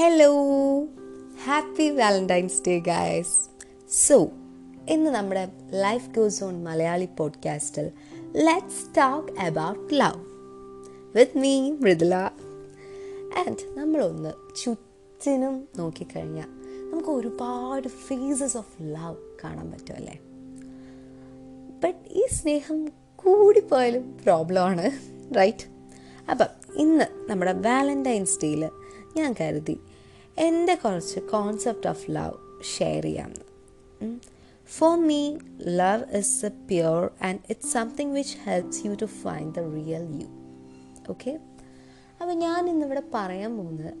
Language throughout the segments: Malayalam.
Hello happy Valentine's day guys so ഇന്ന് നമ്മുടെ ലൈഫ് ഗോസ് ഓൺ മലയാളി പോഡ്കാസ്റ്റിൽ let's talk about love with me Mridula. And നമ്മളൊന്ന് ചുറ്റിനും നോക്കിക്കഴിഞ്ഞാൽ നമുക്ക് ഒരുപാട് ഫേസസ് ഓഫ് ലവ് കാണാൻ പറ്റുമല്ലേ ബട്ട് ഈ സ്നേഹം കൂടിപ്പോയാലും പ്രോബ്ലമാണ് റൈറ്റ് അപ്പം ഇന്ന് നമ്മുടെ വാലന്റൈൻസ് ഡേയിൽ ഞാൻ കരുതി എന്റെ കുറച്ച് കോൺസെപ്റ്റ് ഓഫ് ലവ് ഷെയർ ചെയ്യാമെന്ന് for me love is a pure and it's something which helps you to find the real you okay അപ്പോൾ ഞാൻ ഇന്നിവിടെ പറയാൻ പോകുന്നത്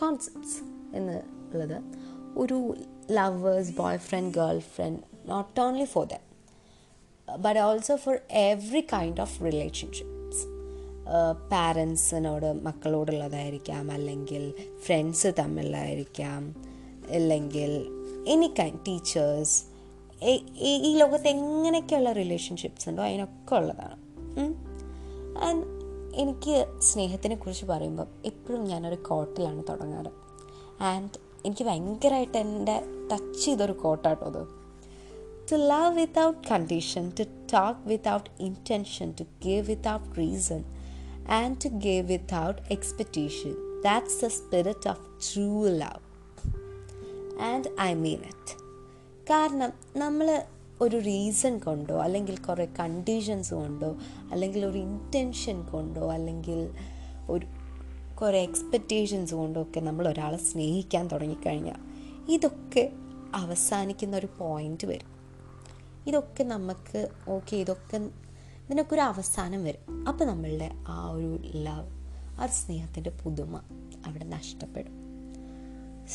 കോൺസെപ്റ്റ്സ് എന്നുള്ളത്. ഒരു lovers boyfriend girlfriend not only for the but also for every kind of relationships പാരൻസിനോട് മക്കളോടുള്ളതായിരിക്കാം. അല്ലെങ്കിൽ ഫ്രണ്ട്സ് തമ്മിലായിരിക്കാം. അല്ലെങ്കിൽ എനി കൈൻഡ് ടീച്ചേഴ്സ് ഈ ലോകത്ത് എങ്ങനെയൊക്കെയുള്ള റിലേഷൻഷിപ്സ് ഉണ്ടോ അതിനൊക്കെ ഉള്ളതാണ്. ആൻഡ് എനിക്ക് സ്നേഹത്തിനെ കുറിച്ച് പറയുമ്പം എപ്പോഴും ഞാനൊരു കോട്ടിലാണ് തുടങ്ങാറ്. ആൻഡ് എനിക്ക് ഭയങ്കരമായിട്ട് എന്റെ ടച്ച് ചെയ്തൊരു കോട്ടാട്ടോ അത്. To love without condition, to talk without intention, to give without reason, and to give without expectation. That's the spirit of true love. And I mean it കാരണം നമ്മൾ ഒരു റീസൺ കൊണ്ടോ അല്ലെങ്കിൽ കുറേ കണ്ടീഷൻസ് കൊണ്ടോ അല്ലെങ്കിൽ ഒരു ഇന്റൻഷൻ കൊണ്ടോ അല്ലെങ്കിൽ ഒരു കുറേ എക്സ്പെക്റ്റേഷൻസ് കൊണ്ടോ ഒക്കെ നമ്മൾ ഒരാളെ സ്നേഹിക്കാൻ തുടങ്ങിക്കഴിഞ്ഞാൽ ഇതൊക്കെ അവസാനിക്കുന്ന ഒരു പോയിന്റ് വരും ഇതൊക്കെ നമുക്ക് ഓക്കെ ഇതൊക്കെ ഇതിനൊക്കെ ഒരു അവസാനം വരും. അപ്പോൾ നമ്മളുടെ ആ ഒരു ലവ് ആ സ്നേഹത്തിന്റെ പുതുമ അവിടെ നഷ്ടപ്പെടും.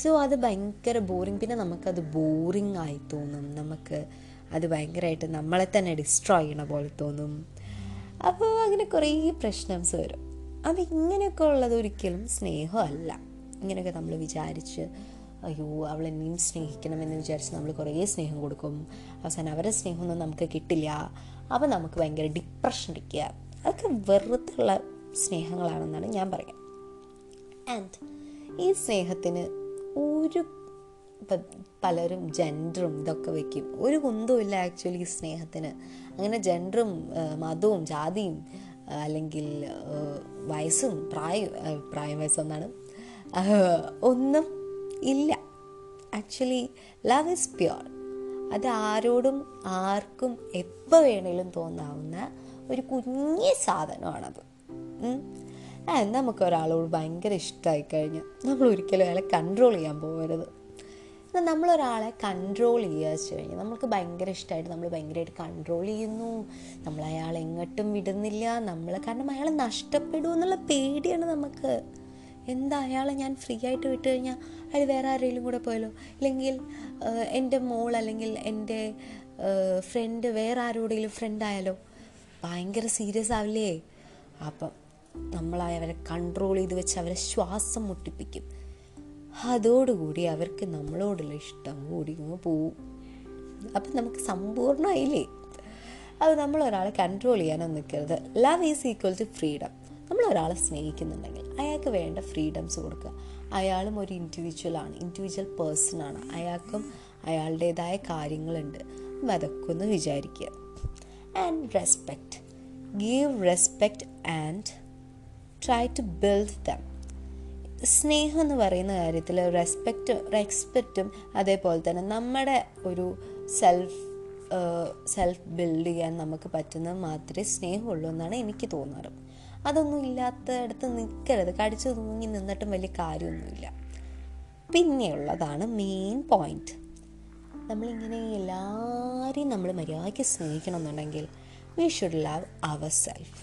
സോ അത് ഭയങ്കര ബോറിങ് പിന്നെ നമുക്കത് ബോറിങ് ആയി തോന്നും. നമുക്ക് അത് ഭയങ്കരമായിട്ട് നമ്മളെ തന്നെ ഡിസ്ട്രോയ് ചെയ്യണ പോലെ തോന്നും. അപ്പോൾ അങ്ങനെ കുറേ പ്രശ്നംസ് വരും. അപ്പോൾ ഇങ്ങനെയൊക്കെ ഉള്ളത് ഒരിക്കലും സ്നേഹമല്ല. ഇങ്ങനെയൊക്കെ നമ്മൾ വിചാരിച്ച് അയ്യോ അവൾ എന്നെയും സ്നേഹിക്കണമെന്ന് വിചാരിച്ച് നമ്മൾ കുറേ സ്നേഹം കൊടുക്കും. അവസാനം അവരുടെ സ്നേഹമൊന്നും നമുക്ക് കിട്ടില്ല. അപ്പോൾ നമുക്ക് ഭയങ്കര ഡിപ്രഷൻ അടിക്കുക അതൊക്കെ വെറുത്തുള്ള സ്നേഹങ്ങളാണെന്നാണ് ഞാൻ പറയുക. ആൻഡ് ഈ സ്നേഹത്തിന് ഒരു പലരും ജെൻഡറും ഇതൊക്കെ വെക്കും. ഒരു കുന്തവുമില്ല ആക്ച്വലി ഈ സ്നേഹത്തിന്. അങ്ങനെ ജെൻഡറും മതവും ജാതിയും അല്ലെങ്കിൽ വയസ്സും പ്രായം പ്രായം വയസ്സൊന്നാണ്. ഒന്നും ഇല്ല. ആക്ച്വലി ലവ് ഇസ് പ്യുവർ അത് ആരോടും ആർക്കും എപ്പോൾ വേണേലും തോന്നാവുന്ന ഒരു കുഞ്ഞു സാധനമാണത്. നമുക്ക് ഒരാളോട് ഭയങ്കര ഇഷ്ടമായി കഴിഞ്ഞാൽ നമ്മൾ ഒരിക്കലും അയാളെ കൺട്രോൾ ചെയ്യാൻ പോകരുത്. എന്നാൽ നമ്മളൊരാളെ കൺട്രോൾ ചെയ്യുക വെച്ച് കഴിഞ്ഞാൽ നമുക്ക് ഭയങ്കര ഇഷ്ടമായിട്ട് നമ്മൾ ഭയങ്കരമായിട്ട് കൺട്രോൾ ചെയ്യുന്നു. നമ്മൾ എങ്ങോട്ടും വിടുന്നില്ല. നമ്മൾ കാരണം അയാൾ നഷ്ടപ്പെടുമെന്നുള്ള പേടിയാണ് നമുക്ക്. എന്താ അയാളെ ഞാൻ ഫ്രീ ആയിട്ട് വിട്ട് കഴിഞ്ഞാൽ അയാൾ വേറെ ആരെങ്കിലും കൂടെ പോയല്ലോ അല്ലെങ്കിൽ എന്റെ മോൾ അല്ലെങ്കിൽ എന്റെ ഫ്രണ്ട് വേറെ ആരോടെങ്കിലും ഫ്രണ്ട് ആയാലോ? ഭയങ്കര സീരിയസ് ആവില്ലേ? അപ്പം നമ്മളായി അവരെ കൺട്രോൾ ചെയ്ത് വെച്ച് അവരെ ശ്വാസം മുട്ടിപ്പിക്കും. അതോടുകൂടി അവർക്ക് നമ്മളോടുള്ള ഇഷ്ടം കൂടി അങ്ങ് പോവും. അപ്പം നമുക്ക് സമ്പൂർണമായില്ലേ? അത് നമ്മൾ ഒരാളെ കൺട്രോൾ ചെയ്യാനൊന്നും നിൽക്കരുത്. Love is equal to freedom നമ്മൾ ഒരാളെ സ്നേഹിക്കുന്നുണ്ടെങ്കിൽ അയാൾക്ക് വേണ്ട ഫ്രീഡംസ് കൊടുക്കുക. അയാളും ഒരു ഇൻഡിവിജ്വലാണ് ഇൻഡിവിജ്വൽ പേഴ്സൺ ആണ്. അയാൾക്കും അയാളുടേതായ കാര്യങ്ങളുണ്ട്. അതൊക്കെ ഒന്ന് വിചാരിക്കുക. And respect give respect and try to build them സ്നേഹം എന്ന് പറയുന്ന കാര്യത്തിൽ റെസ്പെക്റ്റ് റെസ്പെക്റ്റും അതേപോലെ തന്നെ നമ്മുടെ ഒരു സെൽഫ് സെൽഫ് ബിൽഡ് ചെയ്യാൻ നമുക്ക് പറ്റുന്നത് മാത്രമേ സ്നേഹമുള്ളൂ എന്നാണ് എനിക്ക് തോന്നാറ്. അതൊന്നും ഇല്ലാത്ത അടുത്ത് നിൽക്കരുത് കടിച്ചു തൂങ്ങി നിന്നിട്ടും വലിയ കാര്യമൊന്നുമില്ല. പിന്നെയുള്ളതാണ് മെയിൻ പോയിന്റ് നമ്മളിങ്ങനെ എല്ലാവരെയും നമ്മൾ മര്യാദയ്ക്ക് സ്നേഹിക്കണം എന്നുണ്ടെങ്കിൽ we should love our self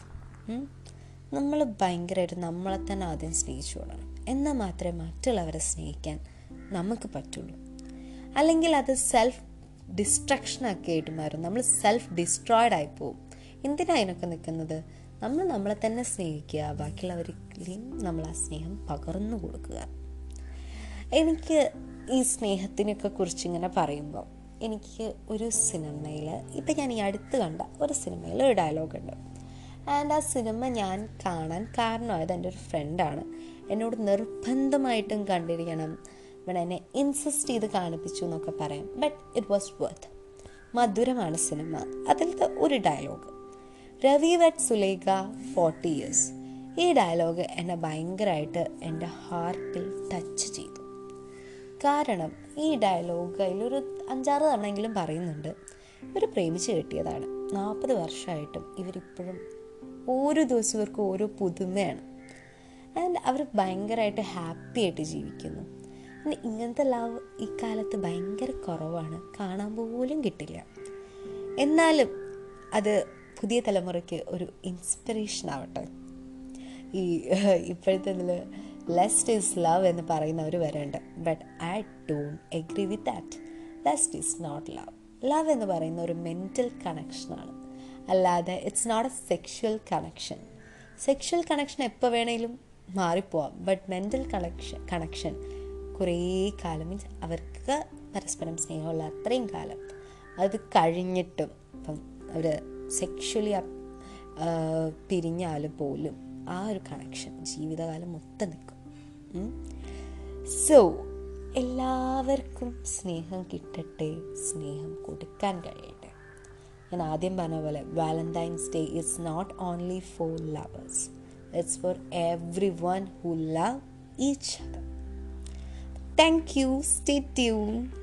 നമ്മൾ ഭയങ്കരമായിട്ട് നമ്മളെ തന്നെ ആദ്യം സ്നേഹിച്ചു കൊടുക്കണം എന്നാൽ മാത്രമേ മറ്റുള്ളവരെ സ്നേഹിക്കാൻ നമുക്ക് പറ്റുള്ളൂ. അല്ലെങ്കിൽ അത് സെൽഫ് ഡിസ്ട്രക്ഷനൊക്കെ ആയിട്ട് മാറും. നമ്മൾ സെൽഫ് ഡിസ്ട്രോയിഡ് ആയി പോവും. എന്തിനാ അതിനൊക്കെ നിൽക്കുന്നത്? നമ്മൾ നമ്മളെ തന്നെ സ്നേഹിക്കുക ബാക്കിയുള്ളവരിലും നമ്മൾ ആ സ്നേഹം പകർന്നു കൊടുക്കുക. എനിക്ക് ഈ സ്നേഹത്തിനൊക്കെ കുറിച്ച് ഇങ്ങനെ പറയുമ്പോൾ എനിക്ക് ഒരു സിനിമയിൽ ഇപ്പം ഞാൻ ഈ അടുത്ത് കണ്ട ഒരു സിനിമയിൽ ഒരു ഡയലോഗ് ഉണ്ട്. ആൻഡ് ആ സിനിമ ഞാൻ കാണാൻ കാരണമായത് എന്റെ ഒരു ഫ്രണ്ടാണ് എന്നോട് നിർബന്ധമായിട്ടും കണ്ടിരിക്കണം. ഇവിടെ എന്നെ ഇൻസിസ്റ്റ് ചെയ്ത് കാണിപ്പിച്ചു എന്നൊക്കെ പറയാം. ബട്ട് ഇറ്റ് വാസ് വർത്ത് മധുരമാണ് സിനിമ. അതിലത്തെ ഒരു dialogue Ravi Sulekha forty years ഈ ഡയലോഗ് എന്നെ ഭയങ്കരമായിട്ട് എന്റെ ഹാർട്ടിൽ ടച്ച് ചെയ്തു. കാരണം ഈ ഡയലോഗ് അതിലൊരു അഞ്ചാറ് തവണയെങ്കിലും പറയുന്നുണ്ട്. ഇവർ പ്രേമിച്ച് കിട്ടിയതാണ്. നാൽപ്പത് വർഷമായിട്ടും ഇവരിപ്പോഴും ഓരോ ദിവസവും ഇവർക്ക് ഓരോ പുതുമയാണ്. ആൻഡ് അവർ ഭയങ്കരമായിട്ട് ഹാപ്പി ആയിട്ട് ജീവിക്കുന്നു. ഇങ്ങനത്തെ ലവ് ഇക്കാലത്ത് ഭയങ്കര കുറവാണ്. കാണാൻ പോലും കിട്ടില്ല. എന്നാലും അത് പുതിയ തലമുറയ്ക്ക് ഒരു ഇൻസ്പിറേഷൻ ആവട്ടെ. ഈ ഇപ്പോഴത്തെ ഇതിൽ ലെസ്റ്റ് ഈസ് ലവ് എന്ന് പറയുന്നവർ വരേണ്ട. But I don't agree with that lust is not love love എന്ന് പറയുന്ന ഒരു മെന്റൽ കണക്ഷനാണ് അല്ലാതെ it's not a sexual connection sexual connection എപ്പോൾ വേണേലും മാറിപ്പോവാം. ബട്ട് മെന്റൽ കണക്ഷൻ കണക്ഷൻ കുറേ കാലം മീൻസ് അവർക്ക് പരസ്പരം സ്നേഹമുള്ള അത്രയും കാലം. അത് കഴിഞ്ഞിട്ടും ഇപ്പം അവർ സെക്ഷലി പിരിഞ്ഞാൽ പോലും ആ ഒരു കണക്ഷൻ ജീവിതകാലം മൊത്തം നിൽക്കും. സോ എല്ലാവർക്കും സ്നേഹം കിട്ടട്ടെ സ്നേഹം കൊടുക്കാൻ കഴിയട്ടെ. ഞാൻ ആദ്യം പറഞ്ഞ പോലെ Valentine's day is not only for lovers it's for everyone who love each other thank you stay tune